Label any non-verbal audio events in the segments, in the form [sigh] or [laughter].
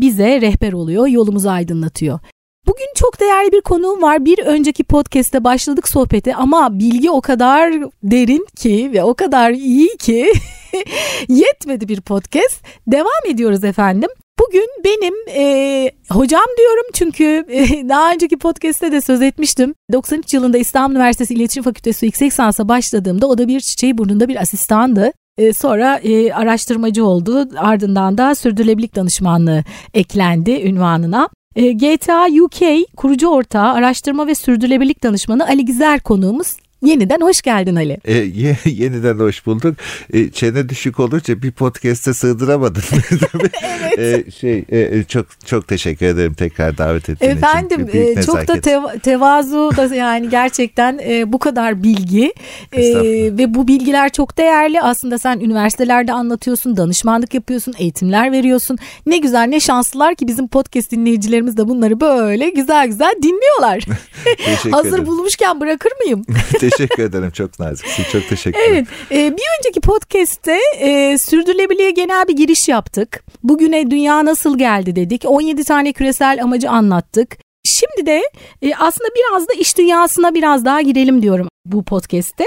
bize rehber oluyor, yolumuzu aydınlatıyor. Bugün çok değerli bir konuğum var. Bir önceki podcast'te başladık sohbeti ama bilgi o kadar derin ki ve o kadar iyi ki [laughs] yetmedi bir podcast. Devam ediyoruz efendim. Bugün benim e, hocam diyorum çünkü e, daha önceki podcast'te de söz etmiştim. 93 yılında İstanbul Üniversitesi İletişim Fakültesi yüksek lisansa başladığımda o da bir çiçeği burnunda bir asistandı. E, sonra e, araştırmacı oldu. Ardından da sürdürülebilirlik danışmanlığı eklendi ünvanına. E, GTA UK kurucu ortağı, araştırma ve sürdürülebilirlik danışmanı Ali Gizer konuğumuz. Yeniden hoş geldin Ali. E, ye, [laughs] yeniden hoş bulduk. E, çene düşük olunca bir podcast'e sığdıramadın. [laughs] [laughs] evet. E, şey e, çok çok teşekkür ederim tekrar davet ettiğin Efendim, için. Efendim çok da tev- tevazu da yani gerçekten e, bu kadar bilgi e, ve bu bilgiler çok değerli. Aslında sen üniversitelerde anlatıyorsun, danışmanlık yapıyorsun, eğitimler veriyorsun. Ne güzel ne şanslılar ki bizim podcast dinleyicilerimiz de bunları böyle güzel güzel dinliyorlar. Hazır bulmuşken bırakır mıyım? Teşekkür ederim. Çok naziksin. Çok teşekkür ederim. Evet. E, bir önceki podcast'te e, sürdürülebilirliğe genel bir giriş yaptık. Bugüne dünya nasıl geldi dedik. 17 tane küresel amacı anlattık. Şimdi de e, aslında biraz da iş dünyasına biraz daha girelim diyorum bu podcast'te.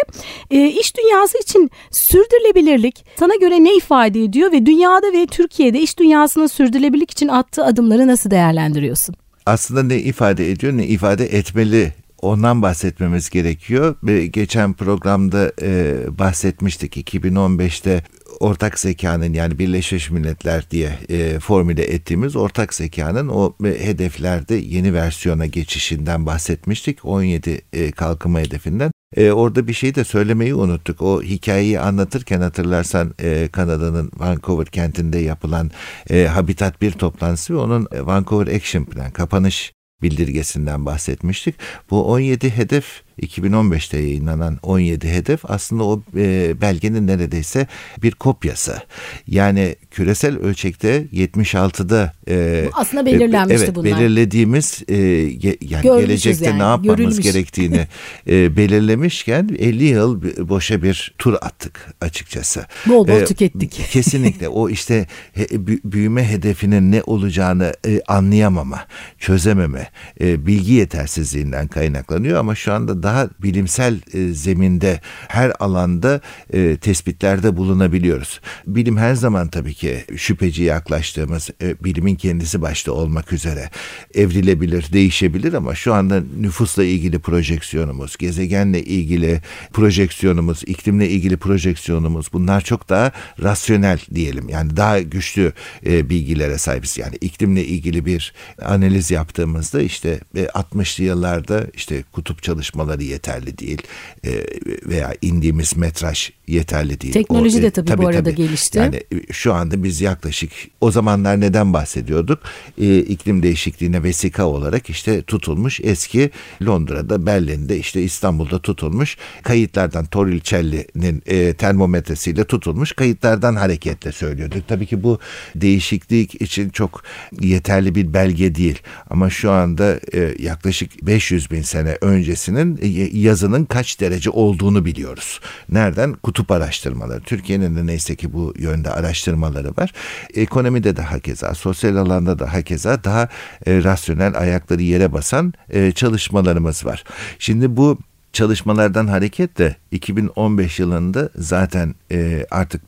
E, iş dünyası için sürdürülebilirlik sana göre ne ifade ediyor ve dünyada ve Türkiye'de iş dünyasının sürdürülebilirlik için attığı adımları nasıl değerlendiriyorsun? Aslında ne ifade ediyor ne ifade etmeli ondan bahsetmemiz gerekiyor. Geçen programda e, bahsetmiştik 2015'te ortak zekanın yani Birleşmiş Milletler diye e, formüle ettiğimiz ortak zekanın o e, hedeflerde yeni versiyona geçişinden bahsetmiştik. 17 e, kalkınma hedefinden. E, orada bir şey de söylemeyi unuttuk. O hikayeyi anlatırken hatırlarsan e, Kanada'nın Vancouver kentinde yapılan e, Habitat bir toplantısı ve onun e, Vancouver Action Plan kapanış bildirgesinden bahsetmiştik. Bu 17 hedef 2015'te yayınlanan 17 hedef aslında o e, belgenin neredeyse bir kopyası. Yani küresel ölçekte 76'da e, aslında belirlenmişti evet, bunlar. belirlediğimiz e, ge, yani gelecekte yani, ne yapmamız görülmüş. gerektiğini e, belirlemişken 50 yıl boşa bir tur attık açıkçası. Bol bol e, tükettik. [laughs] Kesinlikle o işte he, büyüme hedefinin ne olacağını e, anlayamama, çözememe, e, bilgi yetersizliğinden kaynaklanıyor ama şu anda daha bilimsel e, zeminde her alanda e, tespitlerde bulunabiliyoruz. Bilim her zaman tabii ki şüpheci yaklaştığımız e, bilimin kendisi başta olmak üzere evrilebilir, değişebilir ama şu anda nüfusla ilgili projeksiyonumuz, gezegenle ilgili projeksiyonumuz, iklimle ilgili projeksiyonumuz bunlar çok daha rasyonel diyelim. Yani daha güçlü bilgilere sahibiz. Yani iklimle ilgili bir analiz yaptığımızda işte e, 60'lı yıllarda işte kutup çalışmaları çalışmaları yeterli değil e, veya indiğimiz metraj yeterli değil. Teknoloji o, de tabii, tabii bu arada tabii. gelişti. Yani e, şu anda biz yaklaşık o zamanlar neden bahsediyorduk? E, iklim değişikliğine vesika olarak işte tutulmuş eski Londra'da, Berlin'de işte İstanbul'da tutulmuş kayıtlardan Torricelli'nin e, termometresiyle tutulmuş kayıtlardan hareketle söylüyorduk. Tabii ki bu değişiklik için çok yeterli bir belge değil ama şu anda e, yaklaşık 500 bin sene öncesinin e, yazının kaç derece olduğunu biliyoruz. Nereden? Kutup araştırmaları. Türkiye'nin de neyse ki bu yönde araştırmaları var. Ekonomide de hakeza, sosyal alanda da hakeza daha e, rasyonel ayakları yere basan e, çalışmalarımız var. Şimdi bu çalışmalardan hareketle 2015 yılında zaten e, artık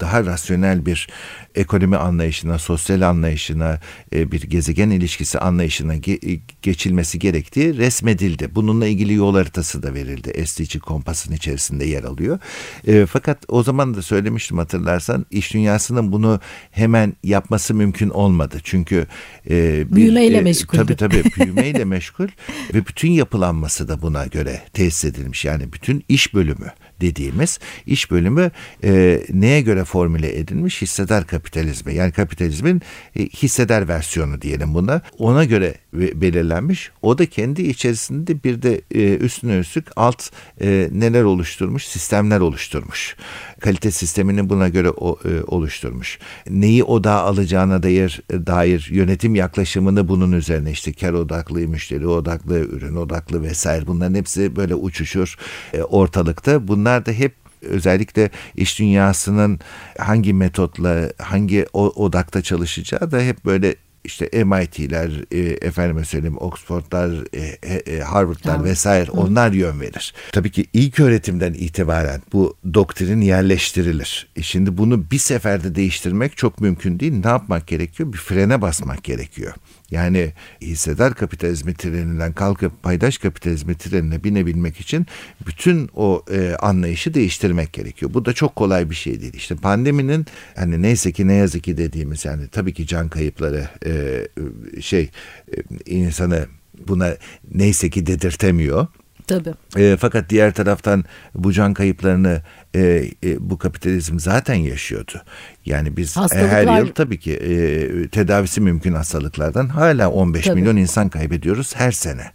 daha rasyonel bir ekonomi anlayışına, sosyal anlayışına, e, bir gezegen ilişkisi anlayışına ge- geçilmesi gerektiği resmedildi. Bununla ilgili yol haritası da verildi. SDG kompasın içerisinde yer alıyor. E, fakat o zaman da söylemiştim hatırlarsan iş dünyasının bunu hemen yapması mümkün olmadı. Çünkü e, bir, büyümeyle e, meşgul. Tabii tabii [laughs] büyümeyle meşgul ve bütün yapılanması da buna göre tesis edilmiş. Yani bütün iş bölümü dediğimiz iş bölümü e, neye göre formüle edilmiş? Hisseder kapitalizmi. Yani kapitalizmin e, hisseder versiyonu diyelim buna. Ona göre belirlenmiş. O da kendi içerisinde bir de e, üstüne üstlük alt e, neler oluşturmuş? Sistemler oluşturmuş. Kalite sistemini buna göre o, e, oluşturmuş. Neyi odağa alacağına dair dair yönetim yaklaşımını bunun üzerine işte kar odaklı, müşteri odaklı, ürün odaklı vesaire bunların hepsi böyle uçuşur e, ortalıkta. Bunlar da hep özellikle iş dünyasının hangi metotla, hangi odakta çalışacağı da hep böyle işte MIT'ler, e, efendime söyleyeyim Oxford'lar, e, e, Harvard'lar tamam. vesaire Hı. onlar yön verir. Tabii ki ilk öğretimden itibaren bu doktrin yerleştirilir. E şimdi bunu bir seferde değiştirmek çok mümkün değil. Ne yapmak gerekiyor? Bir frene basmak gerekiyor. Yani hisseder kapitalizmi treninden kalkıp paydaş kapitalizmi trenine binebilmek için bütün o e, anlayışı değiştirmek gerekiyor. Bu da çok kolay bir şey değil. İşte pandeminin hani neyse ki ne yazık ki dediğimiz yani tabii ki can kayıpları e, şey e, insanı buna neyse ki dedirtemiyor. Tabii. E, fakat diğer taraftan bu can kayıplarını e, e, bu kapitalizm zaten yaşıyordu. Yani biz her yıl tabii ki e, tedavisi mümkün hastalıklardan hala 15 tabii. milyon insan kaybediyoruz her sene.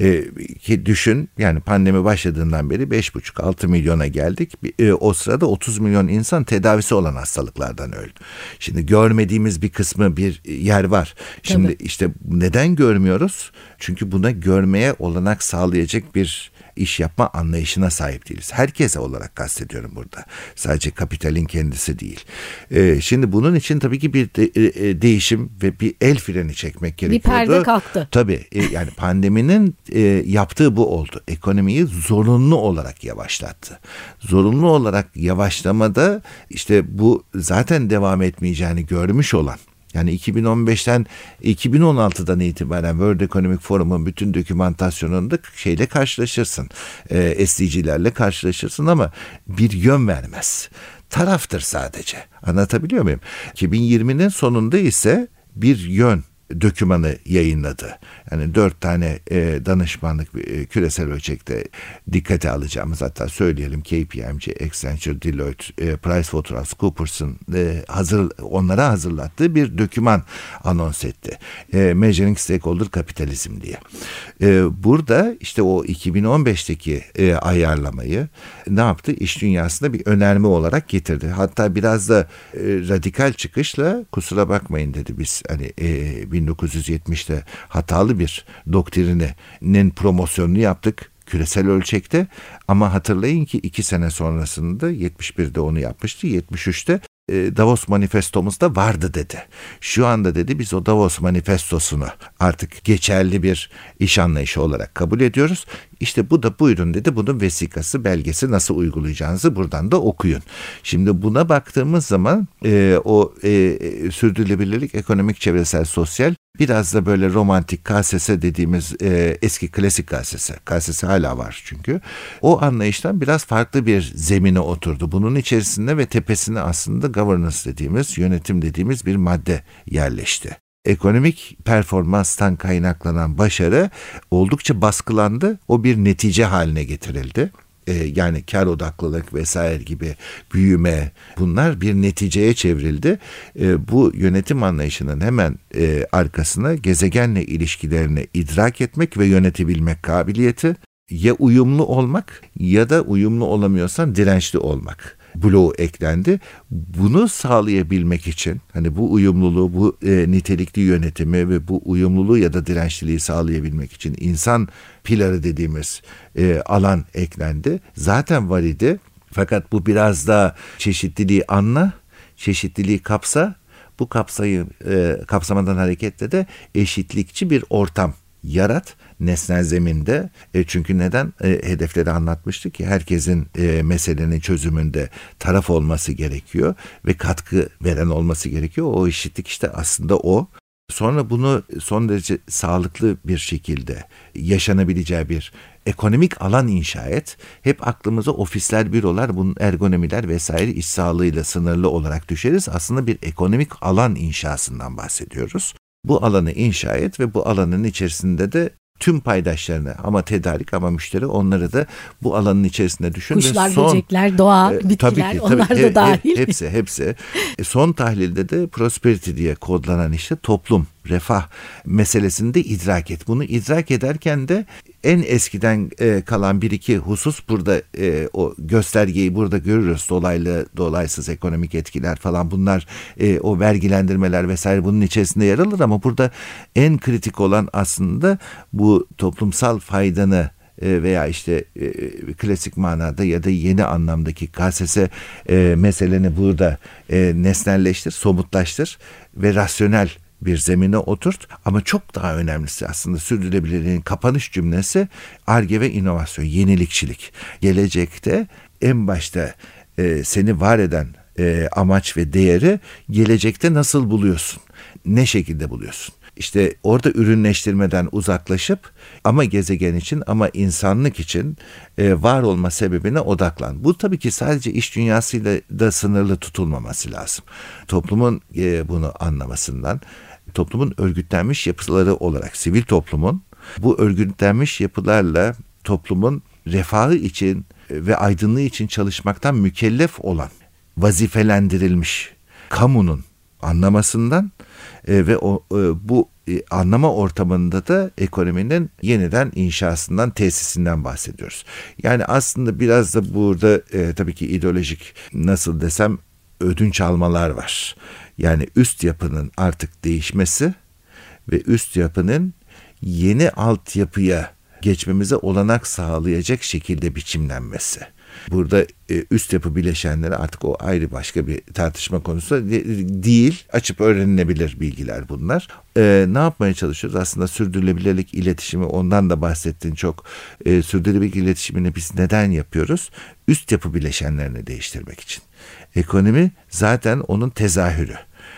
E, ki düşün yani pandemi başladığından beri 5,5-6 milyona geldik. E, o sırada 30 milyon insan tedavisi olan hastalıklardan öldü. Şimdi görmediğimiz bir kısmı bir yer var. Şimdi tabii. işte neden görmüyoruz? Çünkü buna görmeye olanak sağlayacak bir iş yapma anlayışına sahip değiliz. Herkese olarak kastediyorum burada. Sadece kapitalin kendisi değil. Ee, şimdi bunun için tabii ki bir de, e, e değişim ve bir el freni çekmek gerekiyordu. Bir perde kalktı. Tabii e, yani pandeminin e, yaptığı bu oldu. Ekonomiyi zorunlu olarak yavaşlattı. Zorunlu olarak yavaşlamada işte bu zaten devam etmeyeceğini görmüş olan yani 2015'ten 2016'dan itibaren World Economic Forum'un bütün dokümantasyonunda şeyle karşılaşırsın. E, SDG'lerle karşılaşırsın ama bir yön vermez. Taraftır sadece. Anlatabiliyor muyum? 2020'nin sonunda ise bir yön dökümanı yayınladı. Yani dört tane e, danışmanlık e, küresel ölçekte dikkate alacağımız hatta söyleyelim KPMG, Accenture, Deloitte, e, PricewaterhouseCoopers'ın e, hazır onlara hazırlattığı bir döküman anons etti. E, Measuring Stakeholder Kapitalizm diye. E, burada işte o 2015'teki e, ayarlamayı ne yaptı? İş dünyasında bir önerme olarak getirdi. Hatta biraz da e, radikal çıkışla kusura bakmayın dedi biz hani e, 1970'te hatalı bir doktrininin promosyonunu yaptık küresel ölçekte ama hatırlayın ki iki sene sonrasında 71'de onu yapmıştı 73'te e, Davos manifestomuzda vardı dedi. Şu anda dedi biz o Davos manifestosunu artık geçerli bir iş anlayışı olarak kabul ediyoruz. İşte bu da buyurun dedi bunun vesikası belgesi nasıl uygulayacağınızı buradan da okuyun. Şimdi buna baktığımız zaman e, o e, sürdürülebilirlik ekonomik çevresel sosyal biraz da böyle romantik KSS dediğimiz e, eski klasik KSS. KSS hala var çünkü. O anlayıştan biraz farklı bir zemine oturdu. Bunun içerisinde ve tepesine aslında governance dediğimiz, yönetim dediğimiz bir madde yerleşti ekonomik performanstan kaynaklanan başarı oldukça baskılandı. O bir netice haline getirildi e, yani kar odaklılık vesaire gibi büyüme bunlar bir neticeye çevrildi. E, bu yönetim anlayışının hemen e, arkasına gezegenle ilişkilerini idrak etmek ve yönetebilmek kabiliyeti ya uyumlu olmak ya da uyumlu olamıyorsan dirençli olmak bloğu eklendi. Bunu sağlayabilmek için hani bu uyumluluğu, bu e, nitelikli yönetimi ve bu uyumluluğu ya da dirençliliği sağlayabilmek için insan piları dediğimiz e, alan eklendi. Zaten var idi. Fakat bu biraz daha çeşitliliği anla, çeşitliliği kapsa, bu kapsayı e, kapsamadan hareketle de eşitlikçi bir ortam yarat nesnel zeminde. E, çünkü neden? E, hedefleri anlatmıştık ki herkesin e, meselenin çözümünde taraf olması gerekiyor ve katkı veren olması gerekiyor. O eşitlik işte aslında o. Sonra bunu son derece sağlıklı bir şekilde yaşanabileceği bir ekonomik alan inşa et. Hep aklımıza ofisler, bürolar, bunun ergonomiler vesaire iş sağlığıyla sınırlı olarak düşeriz. Aslında bir ekonomik alan inşasından bahsediyoruz. Bu alanı inşa et ve bu alanın içerisinde de tüm paydaşlarını ama tedarik ama müşteri onları da bu alanın içerisinde düşün. Kuşlar, son, böcekler, doğa, e, bitkiler tabii ki, tabii, onlar da dahil. Hepsi hepsi. E, son tahlilde de prosperity diye kodlanan işte toplum refah meselesini de idrak et. Bunu idrak ederken de en eskiden e, kalan bir iki husus burada e, o göstergeyi burada görürüz. Dolaylı dolaysız ekonomik etkiler falan bunlar e, o vergilendirmeler vesaire bunun içerisinde yer alır ama burada en kritik olan aslında bu toplumsal faydanı e, veya işte e, klasik manada ya da yeni anlamdaki KSS e, meseleni burada e, nesnelleştir, somutlaştır ve rasyonel bir zemine oturt ama çok daha önemlisi aslında sürdürülebilirliğin kapanış cümlesi arge ve inovasyon, yenilikçilik. Gelecekte en başta e, seni var eden e, amaç ve değeri gelecekte nasıl buluyorsun? Ne şekilde buluyorsun? İşte orada ürünleştirmeden uzaklaşıp ama gezegen için ama insanlık için e, var olma sebebine odaklan. Bu tabii ki sadece iş dünyasıyla da sınırlı tutulmaması lazım. Toplumun e, bunu anlamasından, toplumun örgütlenmiş yapıları olarak sivil toplumun bu örgütlenmiş yapılarla toplumun refahı için ve aydınlığı için çalışmaktan mükellef olan vazifelendirilmiş kamunun anlamasından e, ve o e, bu e, anlama ortamında da ekonominin yeniden inşasından, tesisinden bahsediyoruz. Yani aslında biraz da burada e, tabii ki ideolojik nasıl desem ödünç almalar var. Yani üst yapının artık değişmesi ve üst yapının yeni altyapıya geçmemize olanak sağlayacak şekilde biçimlenmesi. Burada e, üst yapı bileşenleri artık o ayrı başka bir tartışma konusu değil. Açıp öğrenilebilir bilgiler bunlar. E, ne yapmaya çalışıyoruz? Aslında sürdürülebilirlik iletişimi ondan da bahsettin çok. E, sürdürülebilirlik iletişimini biz neden yapıyoruz? Üst yapı bileşenlerini değiştirmek için. Ekonomi zaten onun tezahürü.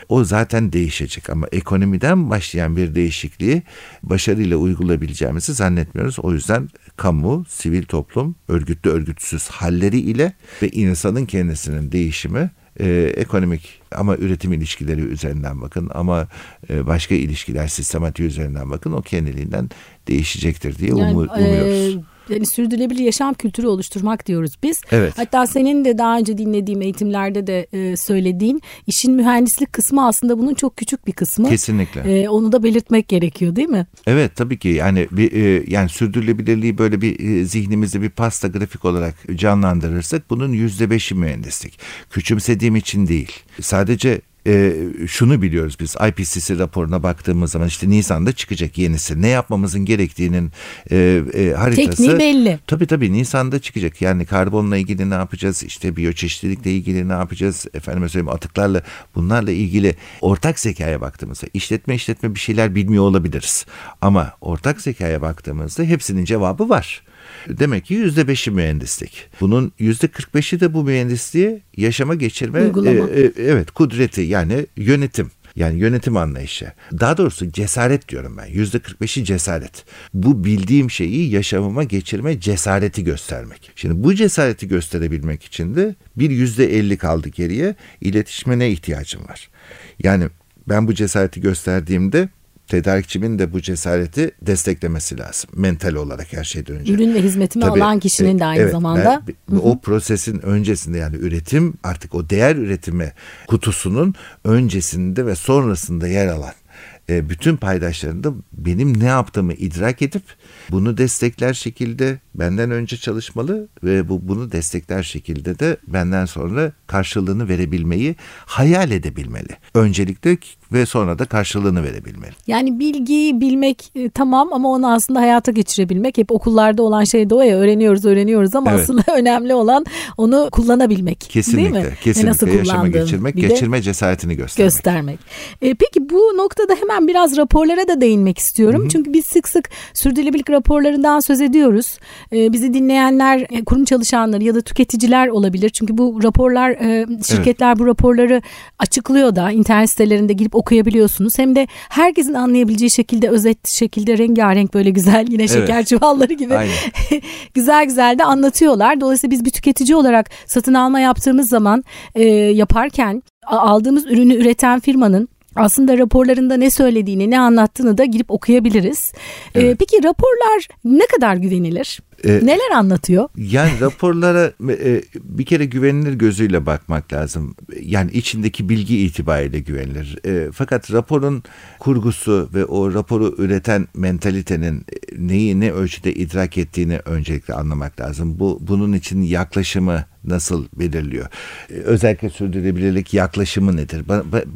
O zaten değişecek ama ekonomiden başlayan bir değişikliği başarıyla uygulayabileceğimizi zannetmiyoruz. O yüzden kamu, sivil toplum, örgütlü örgütsüz halleri ile ve insanın kendisinin değişimi e, ekonomik ama üretim ilişkileri üzerinden bakın ama e, başka ilişkiler sistematiği üzerinden bakın o kendiliğinden değişecektir diye yani, umu, umuyoruz. E, yani sürdürülebilir yaşam kültürü oluşturmak diyoruz biz. Evet. Hatta senin de daha önce dinlediğim eğitimlerde de e, söylediğin işin mühendislik kısmı aslında bunun çok küçük bir kısmı. Kesinlikle. E, onu da belirtmek gerekiyor değil mi? Evet tabii ki yani bir e, yani sürdürülebilirliği böyle bir e, zihnimizde bir pasta grafik olarak canlandırırsak bunun yüzde beşi mühendislik. Küçümsediğim için değil. Sadece e, şunu biliyoruz biz IPCC raporuna baktığımız zaman işte Nisan'da çıkacak yenisi. Ne yapmamızın gerektiğinin e, e, haritası. Tekniği belli. Tabii tabii Nisan'da çıkacak. Yani karbonla ilgili ne yapacağız? İşte biyoçeşitlilikle ilgili ne yapacağız? Efendim söyleyeyim atıklarla bunlarla ilgili ortak zekaya baktığımızda işletme işletme bir şeyler bilmiyor olabiliriz. Ama ortak zekaya baktığımızda hepsinin cevabı var. Demek ki yüzde beşi mühendislik. Bunun yüzde kırk beşi de bu mühendisliği yaşama geçirme e, e, evet kudreti yani yönetim. Yani yönetim anlayışı. Daha doğrusu cesaret diyorum ben. Yüzde 45'i cesaret. Bu bildiğim şeyi yaşamıma geçirme cesareti göstermek. Şimdi bu cesareti gösterebilmek için de bir yüzde 50 kaldı geriye. İletişime ne ihtiyacım var? Yani ben bu cesareti gösterdiğimde tedarikçimin de bu cesareti desteklemesi lazım. Mental olarak her şeyden önce. Ürün ve hizmetimi Tabii, alan kişinin de aynı evet, zamanda. Ben, o prosesin öncesinde yani üretim artık o değer üretimi kutusunun öncesinde ve sonrasında yer alan e, bütün paydaşlarında benim ne yaptığımı idrak edip bunu destekler şekilde benden önce çalışmalı ve bu bunu destekler şekilde de benden sonra karşılığını verebilmeyi hayal edebilmeli. Öncelikle ve sonra da karşılığını verebilmeli. Yani bilgiyi bilmek e, tamam ama onu aslında hayata geçirebilmek hep okullarda olan şey de o ya öğreniyoruz öğreniyoruz ama evet. aslında [laughs] önemli olan onu kullanabilmek. Kesinlikle. Değil mi? Kesinlikle. Nasıl yaşama geçirmek, geçirme cesaretini göstermek. Göstermek. E, peki bu noktada hemen biraz raporlara da değinmek istiyorum. Hı-hı. Çünkü biz sık sık sürdürülebilirlik raporlarından söz ediyoruz. E, bizi dinleyenler e, kurum çalışanları ya da tüketiciler olabilir. Çünkü bu raporlar e, şirketler evet. bu raporları açıklıyor da internet sitelerinde girip okuyabiliyorsunuz. Hem de herkesin anlayabileceği şekilde özet şekilde rengarenk böyle güzel yine şeker evet. çuvalları gibi [laughs] güzel güzel de anlatıyorlar. Dolayısıyla biz bir tüketici olarak satın alma yaptığımız zaman e, yaparken aldığımız ürünü üreten firmanın aslında raporlarında ne söylediğini, ne anlattığını da girip okuyabiliriz. Ee, evet. Ee, peki raporlar ne kadar güvenilir? Ee, Neler anlatıyor? Yani raporlara e, bir kere güvenilir gözüyle bakmak lazım. Yani içindeki bilgi itibariyle güvenilir. E, fakat raporun kurgusu ve o raporu üreten mentalitenin neyi ne ölçüde idrak ettiğini öncelikle anlamak lazım. Bu bunun için yaklaşımı nasıl belirliyor? Ee, özellikle sürdürülebilirlik yaklaşımı nedir?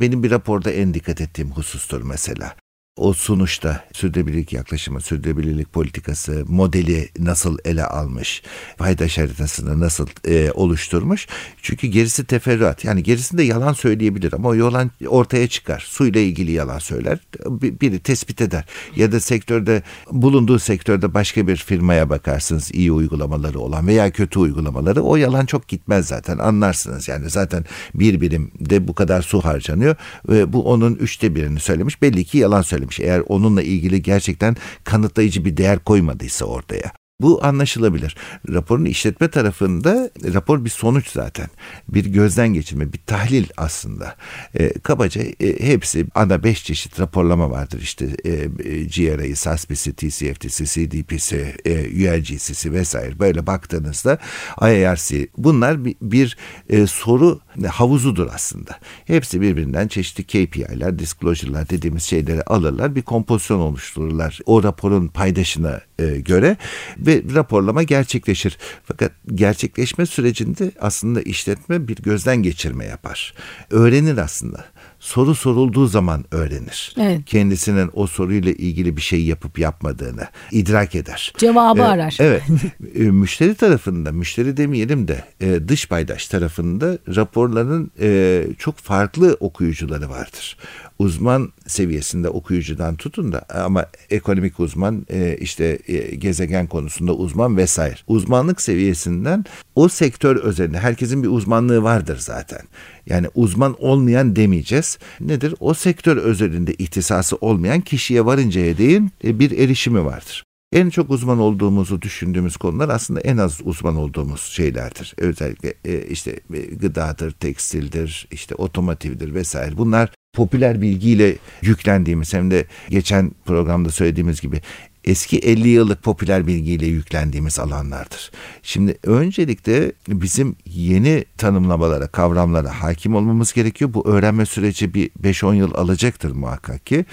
Benim bir raporda en dikkat ettiğim husustur mesela o sunuşta sürdürülebilirlik yaklaşımı, sürdürülebilirlik politikası, modeli nasıl ele almış, paydaş haritasını nasıl e, oluşturmuş. Çünkü gerisi teferruat. Yani gerisinde yalan söyleyebilir ama o yalan ortaya çıkar. Suyla ilgili yalan söyler. Biri tespit eder. Ya da sektörde bulunduğu sektörde başka bir firmaya bakarsınız iyi uygulamaları olan veya kötü uygulamaları. O yalan çok gitmez zaten anlarsınız. Yani zaten bir birimde bu kadar su harcanıyor ve bu onun üçte birini söylemiş. Belli ki yalan söylemiş söylemiş. Eğer onunla ilgili gerçekten kanıtlayıcı bir değer koymadıysa ortaya. Bu anlaşılabilir. Raporun işletme tarafında rapor bir sonuç zaten. Bir gözden geçirme, bir tahlil aslında. E, kabaca e, hepsi ana beş çeşit raporlama vardır. İşte e, e GRA'yı, SASB'si, TCFT'si, CDP'si, e, ULGC'si vesaire böyle baktığınızda IARC bunlar bir, bir e, soru havuzudur aslında. Hepsi birbirinden çeşitli KPI'ler, disclosure'lar dediğimiz şeyleri alırlar. Bir kompozisyon oluştururlar. O raporun paydaşına e, göre ve raporlama gerçekleşir. Fakat gerçekleşme sürecinde aslında işletme bir gözden geçirme yapar. Öğrenir aslında soru sorulduğu zaman öğrenir. Evet. Kendisinin o soruyla ilgili bir şey yapıp yapmadığını idrak eder. Cevabı ee, arar. Evet. [laughs] e, müşteri tarafında, müşteri demeyelim de e, dış paydaş tarafında raporların e, çok farklı okuyucuları vardır uzman seviyesinde okuyucudan tutun da ama ekonomik uzman e, işte e, gezegen konusunda uzman vesaire. Uzmanlık seviyesinden o sektör özelinde herkesin bir uzmanlığı vardır zaten. Yani uzman olmayan demeyeceğiz. Nedir? O sektör özelinde ihtisası olmayan kişiye varıncaya değin e, bir erişimi vardır en çok uzman olduğumuzu düşündüğümüz konular aslında en az uzman olduğumuz şeylerdir. Özellikle işte gıdadır, tekstildir, işte otomotivdir vesaire. Bunlar popüler bilgiyle yüklendiğimiz hem de geçen programda söylediğimiz gibi eski 50 yıllık popüler bilgiyle yüklendiğimiz alanlardır. Şimdi öncelikle bizim yeni tanımlamalara, kavramlara hakim olmamız gerekiyor. Bu öğrenme süreci bir 5-10 yıl alacaktır muhakkak ki.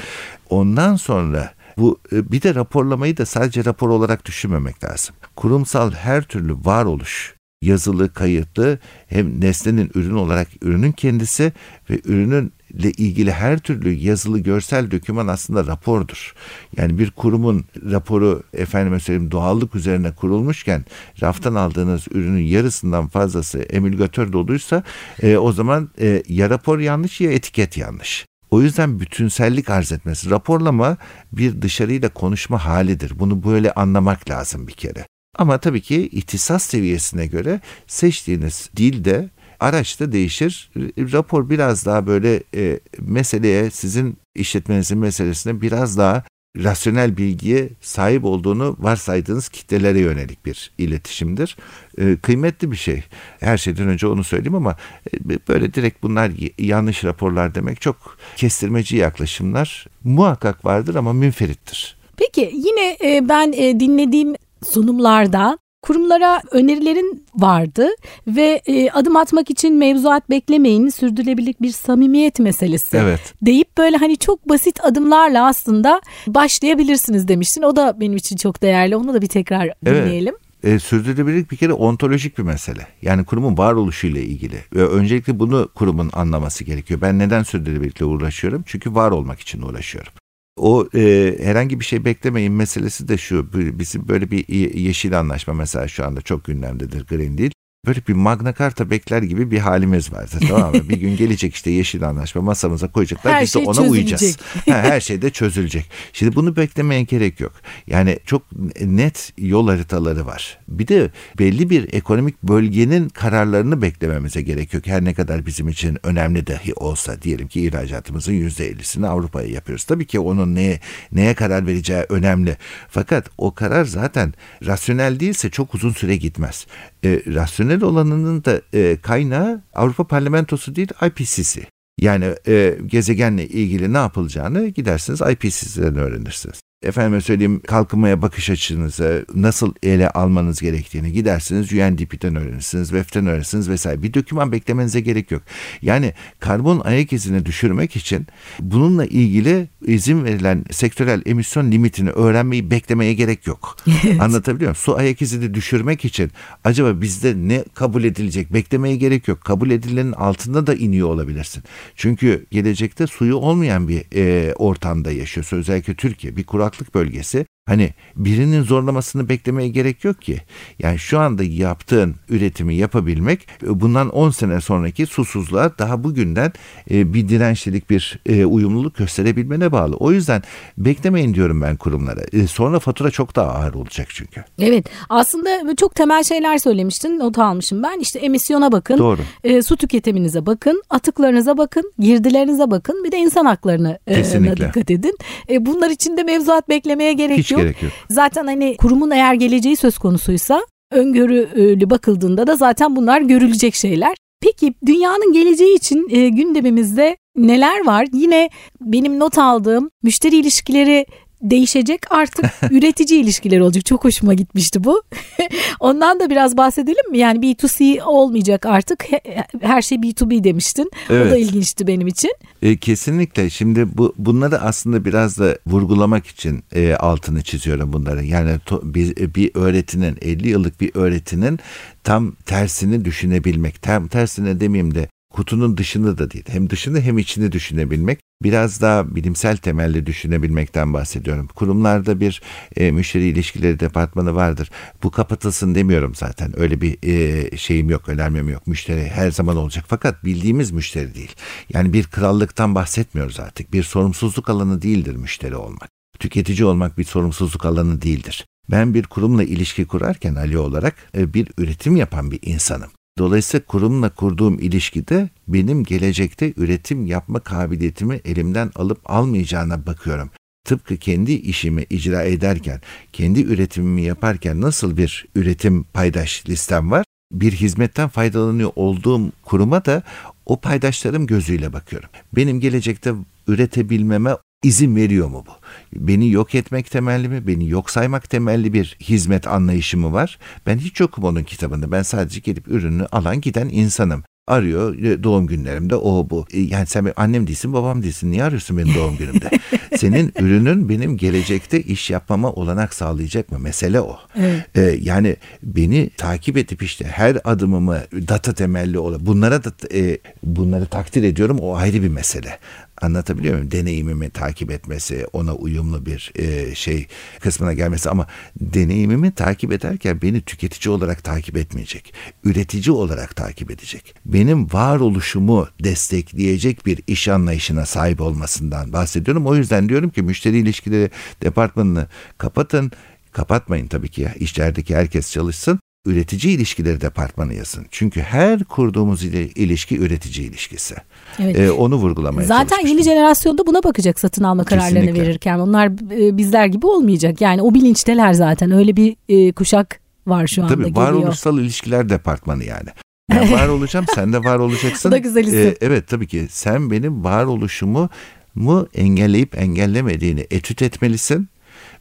Ondan sonra bu e, bir de raporlamayı da sadece rapor olarak düşünmemek lazım. Kurumsal her türlü varoluş yazılı, kayıtlı hem nesnenin ürün olarak ürünün kendisi ve ürünün ile ilgili her türlü yazılı görsel döküman aslında rapordur. Yani bir kurumun raporu efendime söyleyeyim doğallık üzerine kurulmuşken raftan aldığınız ürünün yarısından fazlası emülgatör doluysa e, o zaman e, ya rapor yanlış ya etiket yanlış. O yüzden bütünsellik arz etmesi. Raporlama bir dışarıyla konuşma halidir. Bunu böyle anlamak lazım bir kere. Ama tabii ki ihtisas seviyesine göre seçtiğiniz dilde araç da değişir. Rapor biraz daha böyle e, meseleye sizin işletmenizin meselesine biraz daha rasyonel bilgiye sahip olduğunu varsaydığınız kitlelere yönelik bir iletişimdir. E, kıymetli bir şey. Her şeyden önce onu söyleyeyim ama e, böyle direkt bunlar yanlış raporlar demek çok kestirmeci yaklaşımlar muhakkak vardır ama münferittir. Peki yine e, ben e, dinlediğim sunumlarda kurumlara önerilerin vardı ve e, adım atmak için mevzuat beklemeyin sürdürülebilirlik bir samimiyet meselesi evet. deyip böyle hani çok basit adımlarla aslında başlayabilirsiniz demiştin. O da benim için çok değerli. Onu da bir tekrar evet. dinleyelim. E, sürdürülebilirlik bir kere ontolojik bir mesele. Yani kurumun varoluşuyla ilgili. Ve öncelikle bunu kurumun anlaması gerekiyor. Ben neden sürdürülebilirlikle uğraşıyorum? Çünkü var olmak için uğraşıyorum. O e, herhangi bir şey beklemeyin meselesi de şu. Bizim böyle bir yeşil anlaşma mesela şu anda çok gündemdedir Green Deal böyle bir Magna Carta bekler gibi bir halimiz vardı tamam mı? bir gün gelecek işte yeşil anlaşma masamıza koyacaklar her biz şey de ona çözülecek. [laughs] uyacağız. her şey de çözülecek. Şimdi bunu beklemeye gerek yok. Yani çok net yol haritaları var. Bir de belli bir ekonomik bölgenin kararlarını beklememize gerek yok. Her ne kadar bizim için önemli dahi olsa diyelim ki ihracatımızın %50'sini Avrupa'ya yapıyoruz. Tabii ki onun neye, neye karar vereceği önemli. Fakat o karar zaten rasyonel değilse çok uzun süre gitmez. E, rasyonel olanının da e, kaynağı Avrupa Parlamentosu değil IPCC. Yani e, gezegenle ilgili ne yapılacağını gidersiniz IPCC'den öğrenirsiniz efendime söyleyeyim kalkınmaya bakış açınızı nasıl ele almanız gerektiğini gidersiniz UNDP'den öğrenirsiniz, WEF'ten öğrenirsiniz vesaire. Bir doküman beklemenize gerek yok. Yani karbon ayak izini düşürmek için bununla ilgili izin verilen sektörel emisyon limitini öğrenmeyi beklemeye gerek yok. [laughs] Evet. Anlatabiliyor muyum? Su ayak izini düşürmek için acaba bizde ne kabul edilecek beklemeye gerek yok. Kabul edilenin altında da iniyor olabilirsin. Çünkü gelecekte suyu olmayan bir e, ortamda yaşıyorsun. Özellikle Türkiye bir kurak kuraklık bölgesi Hani birinin zorlamasını beklemeye gerek yok ki. Yani şu anda yaptığın üretimi yapabilmek bundan 10 sene sonraki susuzluğa daha bugünden e, bir dirençlilik bir e, uyumluluk gösterebilmene bağlı. O yüzden beklemeyin diyorum ben kurumlara. E, sonra fatura çok daha ağır olacak çünkü. Evet aslında çok temel şeyler söylemiştin not almışım ben. İşte emisyona bakın. Doğru. E, su tüketiminize bakın. Atıklarınıza bakın. Girdilerinize bakın. Bir de insan haklarına e, dikkat edin. E, bunlar için de mevzuat beklemeye gerek Hiç yok gerek yok. Zaten hani kurumun eğer geleceği söz konusuysa öngörülü bakıldığında da zaten bunlar görülecek şeyler. Peki dünyanın geleceği için e, gündemimizde neler var? Yine benim not aldığım müşteri ilişkileri değişecek artık [laughs] üretici ilişkileri olacak. Çok hoşuma gitmişti bu. [laughs] Ondan da biraz bahsedelim mi? Yani B2C olmayacak artık. Her şey B2B demiştin. Evet. O da ilginçti benim için. E, kesinlikle. Şimdi bu bunları aslında biraz da vurgulamak için e, altını çiziyorum bunları. Yani to, bir, bir öğretinin 50 yıllık bir öğretinin tam tersini düşünebilmek. Tam tersine demeyeyim de kutunun dışını da değil. Hem dışını hem içini düşünebilmek. Biraz daha bilimsel temelli düşünebilmekten bahsediyorum. Kurumlarda bir e, müşteri ilişkileri departmanı vardır. Bu kapatılsın demiyorum zaten. Öyle bir e, şeyim yok, önermem yok. Müşteri her zaman olacak. Fakat bildiğimiz müşteri değil. Yani bir krallıktan bahsetmiyoruz artık. Bir sorumsuzluk alanı değildir müşteri olmak. Tüketici olmak bir sorumsuzluk alanı değildir. Ben bir kurumla ilişki kurarken Ali olarak e, bir üretim yapan bir insanım. Dolayısıyla kurumla kurduğum ilişkide benim gelecekte üretim yapma kabiliyetimi elimden alıp almayacağına bakıyorum. Tıpkı kendi işimi icra ederken, kendi üretimimi yaparken nasıl bir üretim paydaş listem var? Bir hizmetten faydalanıyor olduğum kuruma da o paydaşlarım gözüyle bakıyorum. Benim gelecekte üretebilmeme izin veriyor mu bu? Beni yok etmek temelli mi? Beni yok saymak temelli bir hizmet anlayışı mı var? Ben hiç yokum onun kitabında. Ben sadece gelip ürünü alan giden insanım arıyor e, doğum günlerimde o bu. E, yani sen annem değilsin babam değilsin niye arıyorsun benim doğum günümde? [laughs] Senin ürünün benim gelecekte iş yapmama olanak sağlayacak mı? Mesele o. Evet. Ee, yani beni takip edip işte her adımımı data temelli olan bunlara da e, bunları takdir ediyorum o ayrı bir mesele. Anlatabiliyor muyum? Deneyimimi takip etmesi, ona uyumlu bir e, şey kısmına gelmesi ama deneyimimi takip ederken beni tüketici olarak takip etmeyecek. Üretici olarak takip edecek. Benim varoluşumu destekleyecek bir iş anlayışına sahip olmasından bahsediyorum. O yüzden diyorum ki müşteri ilişkileri departmanını kapatın. Kapatmayın tabii ki ya. İşlerdeki herkes çalışsın üretici ilişkileri departmanı yazın. Çünkü her kurduğumuz ilişki üretici ilişkisi. Evet. Ee, onu vurgulamaya Zaten yeni jenerasyonda buna bakacak satın alma kararlarını Kesinlikle. verirken. Onlar e, bizler gibi olmayacak. Yani o bilinçteler zaten. Öyle bir e, kuşak var şu anda Tabii varoluşsal ilişkiler departmanı yani. Ben var olacağım, sen de var olacaksın. [laughs] Bu da güzel isim. Ee, evet tabii ki sen benim varoluşumu mu engelleyip engellemediğini etüt etmelisin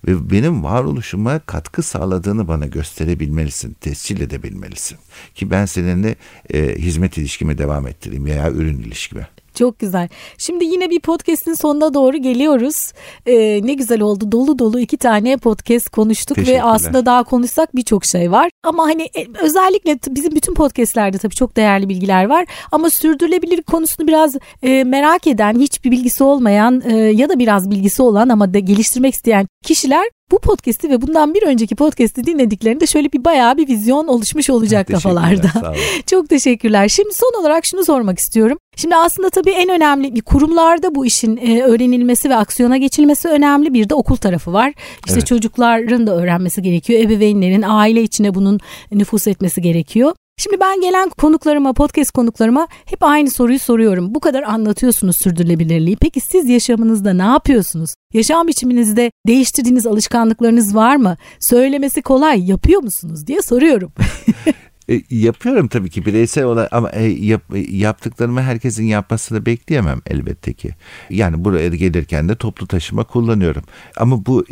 ve benim varoluşuma katkı sağladığını bana gösterebilmelisin, tescil edebilmelisin. Ki ben seninle e, hizmet ilişkimi devam ettireyim veya ürün ilişkimi. Çok güzel. Şimdi yine bir podcast'in sonuna doğru geliyoruz. Ee, ne güzel oldu. Dolu dolu iki tane podcast konuştuk ve aslında daha konuşsak birçok şey var. Ama hani e, özellikle bizim bütün podcast'lerde tabii çok değerli bilgiler var. Ama sürdürülebilir konusunu biraz e, merak eden, hiçbir bilgisi olmayan e, ya da biraz bilgisi olan ama da geliştirmek isteyen kişiler bu podcast'i ve bundan bir önceki podcast'i dinlediklerinde şöyle bir bayağı bir vizyon oluşmuş olacak kafalarda. [laughs] Çok teşekkürler. Şimdi son olarak şunu sormak istiyorum. Şimdi aslında tabii en önemli kurumlarda bu işin e, öğrenilmesi ve aksiyona geçilmesi önemli. Bir de okul tarafı var. İşte evet. çocukların da öğrenmesi gerekiyor. Ebeveynlerin aile içine bunun nüfus etmesi gerekiyor. Şimdi ben gelen konuklarıma, podcast konuklarıma hep aynı soruyu soruyorum. Bu kadar anlatıyorsunuz sürdürülebilirliği. Peki siz yaşamınızda ne yapıyorsunuz? Yaşam biçiminizde değiştirdiğiniz alışkanlıklarınız var mı? Söylemesi kolay, yapıyor musunuz diye soruyorum. [laughs] E, yapıyorum tabii ki bireysel olarak ama e, yap, yaptıklarımı herkesin yapmasını bekleyemem elbette ki. Yani buraya gelirken de toplu taşıma kullanıyorum. Ama bu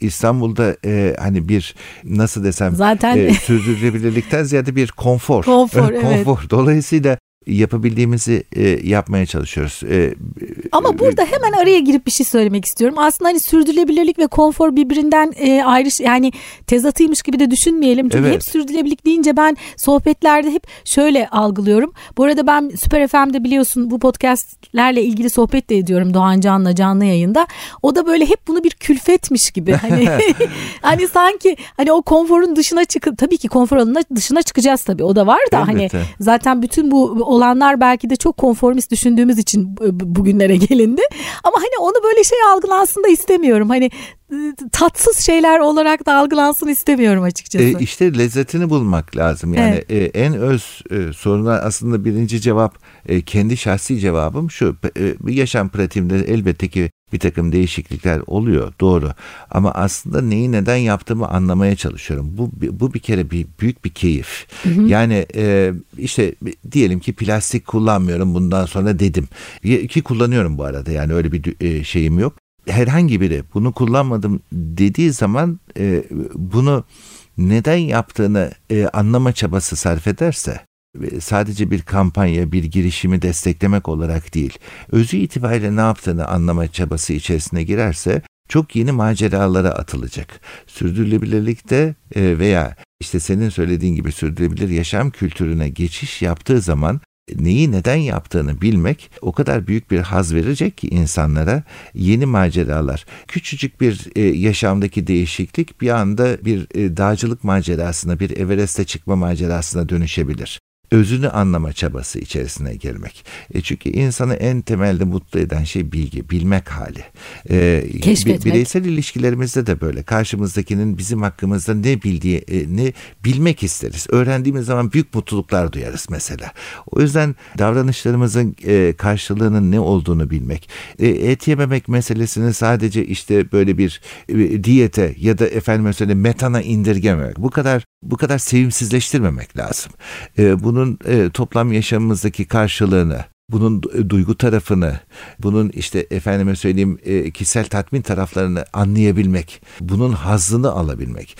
İstanbul'da e, hani bir nasıl desem Zaten e, sürdürülebilirlikten ziyade bir konfor. Konfor, [laughs] evet. konfor. Dolayısıyla yapabildiğimizi e, yapmaya çalışıyoruz. E, Ama e, burada hemen araya girip bir şey söylemek istiyorum. Aslında hani sürdürülebilirlik ve konfor birbirinden e, ayrı yani tezatıymış gibi de düşünmeyelim. Çünkü evet. hep sürdürülebilirlik deyince ben sohbetlerde hep şöyle algılıyorum. Bu arada ben Süper FM'de biliyorsun bu podcastlerle ilgili sohbet de ediyorum Doğan Can'la canlı yayında. O da böyle hep bunu bir külfetmiş gibi. Hani [laughs] hani sanki hani o konforun dışına çıkıp tabii ki konfor alanına dışına çıkacağız tabii. O da var da hani Elbette. hani zaten bütün bu olanlar belki de çok konformist düşündüğümüz için bugünlere gelindi. Ama hani onu böyle şey algılansın da istemiyorum. Hani ıı, tatsız şeyler olarak da algılansın istemiyorum açıkçası. E, işte lezzetini bulmak lazım. Yani evet. e, en öz e, soruna aslında birinci cevap e, kendi şahsi cevabım şu. E, yaşam pratiğimde elbette ki bir takım değişiklikler oluyor doğru ama aslında neyi neden yaptığımı anlamaya çalışıyorum. Bu bu bir kere bir büyük bir keyif. Hı hı. Yani e, işte diyelim ki plastik kullanmıyorum bundan sonra dedim. Ki kullanıyorum bu arada yani öyle bir e, şeyim yok. Herhangi biri bunu kullanmadım dediği zaman e, bunu neden yaptığını e, anlama çabası sarf ederse sadece bir kampanya, bir girişimi desteklemek olarak değil, özü itibariyle ne yaptığını anlama çabası içerisine girerse çok yeni maceralara atılacak. Sürdürülebilirlikte e, veya işte senin söylediğin gibi sürdürülebilir yaşam kültürüne geçiş yaptığı zaman neyi neden yaptığını bilmek o kadar büyük bir haz verecek ki insanlara yeni maceralar. Küçücük bir e, yaşamdaki değişiklik bir anda bir e, dağcılık macerasına, bir Everest'e çıkma macerasına dönüşebilir özünü anlama çabası içerisine girmek. E çünkü insanı en temelde mutlu eden şey bilgi, bilmek hali. E, Keşfetmek. Bireysel ilişkilerimizde de böyle. Karşımızdakinin bizim hakkımızda ne bildiğini bilmek isteriz. Öğrendiğimiz zaman büyük mutluluklar duyarız mesela. O yüzden davranışlarımızın e, karşılığının ne olduğunu bilmek. E, et yememek meselesini sadece işte böyle bir e, diyete ya da efendim söyleyeyim metana indirgememek. Bu kadar bu kadar sevimsizleştirmemek lazım. E, bunun e, toplam yaşamımızdaki karşılığını bunun e, duygu tarafını, bunun işte efendime söyleyeyim e, kişisel tatmin taraflarını anlayabilmek, bunun hazzını alabilmek.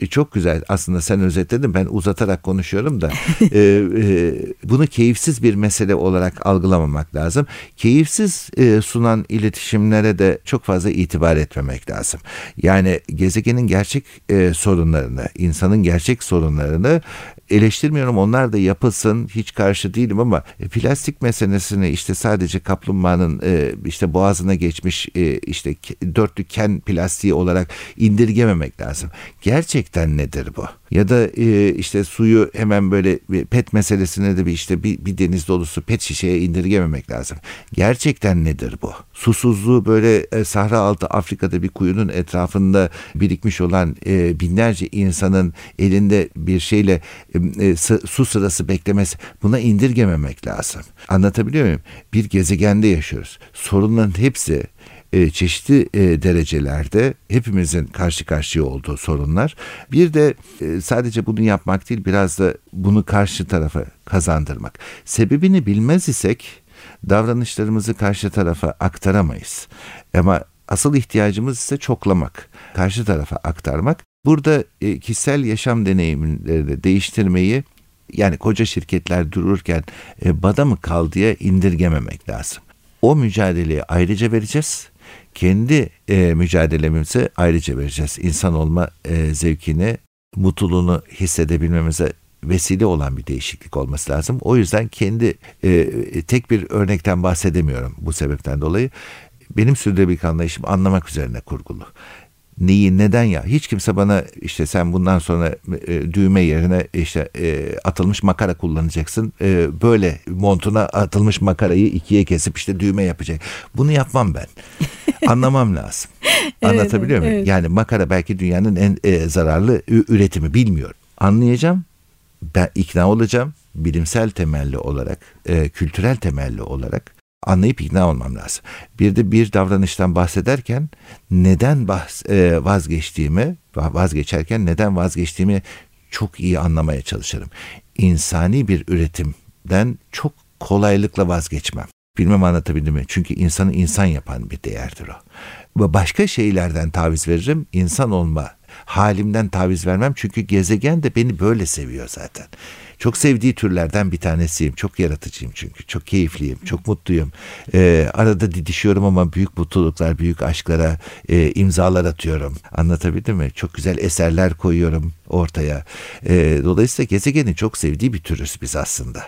E, çok güzel aslında sen özetledin ben uzatarak konuşuyorum da [laughs] bunu keyifsiz bir mesele olarak algılamamak lazım. Keyifsiz sunan iletişimlere de çok fazla itibar etmemek lazım. Yani gezegenin gerçek sorunlarını, insanın gerçek sorunlarını eleştirmiyorum onlar da yapılsın hiç karşı değilim ama plastik meselesini işte sadece kaplumbağanın e, işte boğazına geçmiş e, işte dörtlü ken plastiği olarak indirgememek lazım. Gerçekten nedir bu? Ya da e, işte suyu hemen böyle pet meselesine de bir işte bir, bir deniz dolusu pet şişeye indirgememek lazım. Gerçekten nedir bu? Susuzluğu böyle e, Sahra altı Afrika'da bir kuyunun etrafında birikmiş olan e, binlerce insanın elinde bir şeyle e, su sırası beklemesi buna indirgememek lazım. Anlatabiliyor muyum? Bir gezegende yaşıyoruz. Sorunların hepsi e, çeşitli e, derecelerde hepimizin karşı karşıya olduğu sorunlar. Bir de e, sadece bunu yapmak değil biraz da bunu karşı tarafa kazandırmak. Sebebini bilmez isek davranışlarımızı karşı tarafa aktaramayız. Ama asıl ihtiyacımız ise çoklamak, karşı tarafa aktarmak. Burada kişisel yaşam deneyimlerini değiştirmeyi yani koca şirketler dururken bada mı kal indirgememek lazım. O mücadeleyi ayrıca vereceğiz. Kendi e, mücadelemizi ayrıca vereceğiz. İnsan olma e, zevkini, mutluluğunu hissedebilmemize vesile olan bir değişiklik olması lazım. O yüzden kendi e, tek bir örnekten bahsedemiyorum bu sebepten dolayı. Benim sürdürülebilirlik anlayışım anlamak üzerine kurgulu neyi neden ya hiç kimse bana işte sen bundan sonra e, düğme yerine işte e, atılmış makara kullanacaksın e, böyle montuna atılmış makarayı ikiye kesip işte düğme yapacak bunu yapmam ben [laughs] anlamam lazım anlatabiliyor muyum evet. yani makara belki dünyanın en e, zararlı üretimi bilmiyorum anlayacağım ben ikna olacağım bilimsel temelli olarak e, kültürel temelli olarak anlayıp ikna olmam lazım. Bir de bir davranıştan bahsederken neden bahs e, vazgeçtiğimi, vazgeçerken neden vazgeçtiğimi çok iyi anlamaya çalışırım. insani bir üretimden çok kolaylıkla vazgeçmem. Bilmem anlatabildim mi? Çünkü insanı insan yapan bir değerdir o. Ve başka şeylerden taviz veririm. İnsan olma halimden taviz vermem. Çünkü gezegen de beni böyle seviyor zaten. Çok sevdiği türlerden bir tanesiyim. Çok yaratıcıyım çünkü. Çok keyifliyim. Çok mutluyum. Ee, arada didişiyorum ama büyük mutluluklar, büyük aşklara e, imzalar atıyorum. Anlatabildim mi? Çok güzel eserler koyuyorum ortaya. Ee, dolayısıyla gezegenin çok sevdiği bir türüz biz aslında.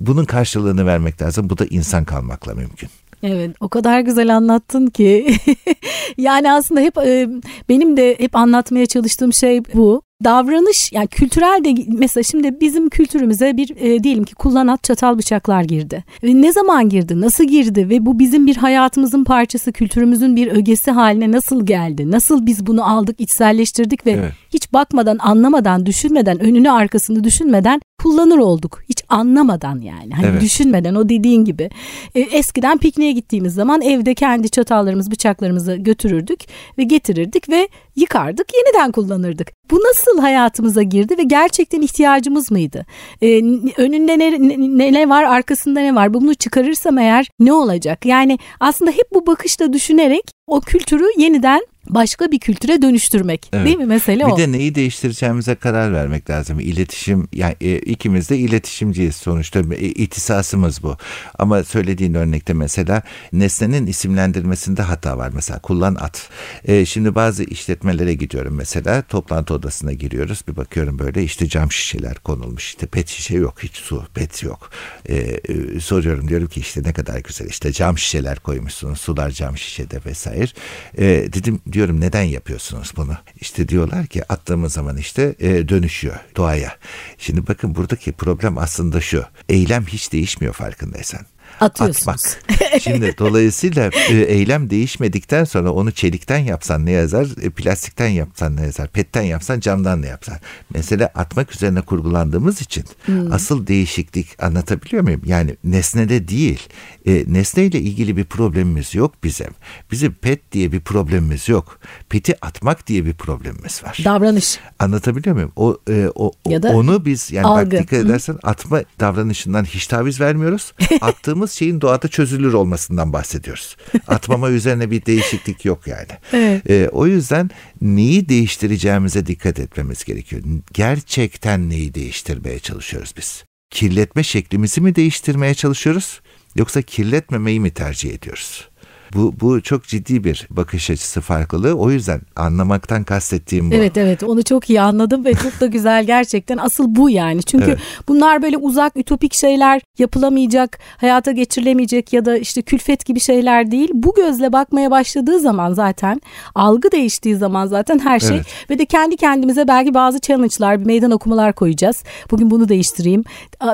Bunun karşılığını vermek lazım. Bu da insan kalmakla mümkün. Evet o kadar güzel anlattın ki [laughs] yani aslında hep e, benim de hep anlatmaya çalıştığım şey bu davranış yani kültürel de mesela şimdi bizim kültürümüze bir e, diyelim ki kullanat çatal bıçaklar girdi. Ve ne zaman girdi? Nasıl girdi? Ve bu bizim bir hayatımızın parçası, kültürümüzün bir ögesi haline nasıl geldi? Nasıl biz bunu aldık, içselleştirdik ve evet. hiç bakmadan, anlamadan, düşünmeden, önünü arkasını düşünmeden kullanır olduk. Hiç anlamadan yani. Hani evet. düşünmeden o dediğin gibi. E, eskiden pikniğe gittiğimiz zaman evde kendi çatallarımız, bıçaklarımızı götürürdük ve getirirdik ve yıkardık, yeniden kullanırdık. Bu nasıl hayatımıza girdi ve gerçekten ihtiyacımız mıydı? Ee, önünde ne, ne, ne var, arkasında ne var? Bunu çıkarırsam eğer ne olacak? Yani aslında hep bu bakışla düşünerek o kültürü yeniden başka bir kültüre dönüştürmek. Evet. Değil mi mesele bir o? Bir de neyi değiştireceğimize karar vermek lazım. İletişim yani e, ikimiz de iletişimciyiz sonuçta e, ihtisasımız bu. Ama söylediğin örnekte mesela nesnenin isimlendirmesinde hata var. Mesela kullan at. E, şimdi bazı işletmelere gidiyorum mesela toplantı odasına giriyoruz. Bir bakıyorum böyle işte cam şişeler konulmuş. İşte pet şişe yok hiç su pet yok. E, e, soruyorum diyorum ki işte ne kadar güzel işte cam şişeler koymuşsunuz sular cam şişede vesaire. E, dedim diyorum neden yapıyorsunuz bunu? İşte diyorlar ki attığımız zaman işte e, dönüşüyor doğaya. Şimdi bakın buradaki problem aslında şu. Eylem hiç değişmiyor farkındaysan atıyorsunuz. Atmak. Şimdi dolayısıyla e, eylem değişmedikten sonra onu çelikten yapsan ne yazar, e, plastikten yapsan ne yazar, petten yapsan camdan ne yapsan. Mesele atmak üzerine kurgulandığımız için hmm. asıl değişiklik anlatabiliyor muyum? Yani nesnede değil. E, nesneyle ilgili bir problemimiz yok bizim. Bizim pet diye bir problemimiz yok. Peti atmak diye bir problemimiz var. Davranış. Anlatabiliyor muyum? O, e, o, ya da onu biz yani algı. bak dikkat edersen Hı. atma davranışından hiç taviz vermiyoruz. [laughs] Attığımız attığımız şeyin doğada çözülür olmasından bahsediyoruz. [laughs] Atmama üzerine bir değişiklik yok yani. Evet. E, o yüzden neyi değiştireceğimize dikkat etmemiz gerekiyor. Gerçekten neyi değiştirmeye çalışıyoruz biz? Kirletme şeklimizi mi değiştirmeye çalışıyoruz? Yoksa kirletmemeyi mi tercih ediyoruz? Bu, bu çok ciddi bir bakış açısı farklılığı. O yüzden anlamaktan kastettiğim bu. Evet evet onu çok iyi anladım ve çok da güzel gerçekten. Asıl bu yani. Çünkü evet. bunlar böyle uzak ütopik şeyler yapılamayacak, hayata geçirilemeyecek ya da işte külfet gibi şeyler değil. Bu gözle bakmaya başladığı zaman zaten algı değiştiği zaman zaten her şey evet. ve de kendi kendimize belki bazı challenge'lar, bir meydan okumalar koyacağız. Bugün bunu değiştireyim.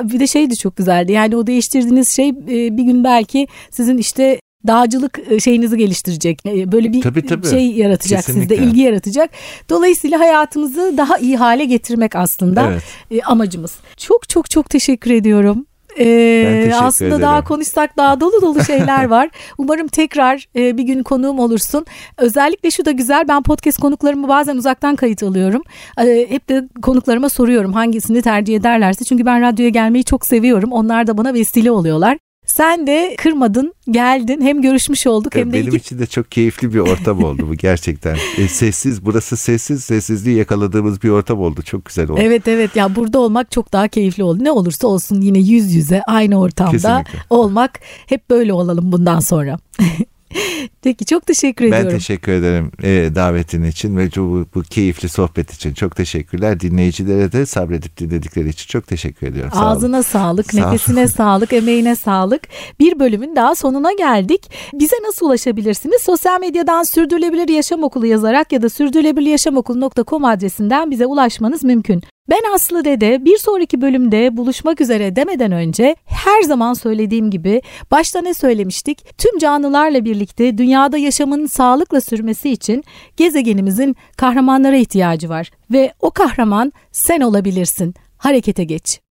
Bir de şey de çok güzeldi. Yani o değiştirdiğiniz şey bir gün belki sizin işte dağcılık e, şeyinizi geliştirecek. E, böyle bir tabii, tabii. şey yaratacak Kesinlikle. sizde, ilgi yaratacak. Dolayısıyla hayatımızı daha iyi hale getirmek aslında evet. E, amacımız. Çok çok çok teşekkür ediyorum. Ee, aslında ederim. daha konuşsak daha dolu dolu şeyler var. [laughs] Umarım tekrar e, bir gün konuğum olursun. Özellikle şu da güzel ben podcast konuklarımı bazen uzaktan kayıt alıyorum. E, hep de konuklarıma soruyorum hangisini tercih ederlerse. Çünkü ben radyoya gelmeyi çok seviyorum. Onlar da bana vesile oluyorlar. Sen de kırmadın, geldin. Hem görüşmüş olduk hem de benim iki... için de çok keyifli bir ortam oldu bu gerçekten. [laughs] E, sessiz, burası sessiz, sessizliği yakaladığımız bir ortam oldu. Çok güzel oldu. Evet evet ya burada olmak çok daha keyifli oldu. Ne olursa olsun yine yüz yüze aynı ortamda Kesinlikle. olmak hep böyle olalım bundan sonra. [laughs] [laughs] Peki çok teşekkür ediyorum. Ben teşekkür ederim e, davetin için ve bu, bu keyifli sohbet için. Çok teşekkürler. Dinleyicilere de sabredip dinledikleri için çok teşekkür ediyorum. Sağ Ağzına olun. sağlık, Sağ nefesine olun. [laughs] sağlık, emeğine sağlık. Bir bölümün daha sonuna geldik. Bize nasıl ulaşabilirsiniz? Sosyal medyadan Sürdürülebilir Yaşam Okulu yazarak ya da sürdürülebiliryaşamokulu.com adresinden bize ulaşmanız mümkün. Ben Aslı Dede bir sonraki bölümde buluşmak üzere demeden önce her zaman söylediğim gibi başta ne söylemiştik? Tüm canlılarla birlikte dünyada yaşamın sağlıkla sürmesi için gezegenimizin kahramanlara ihtiyacı var ve o kahraman sen olabilirsin. Harekete geç.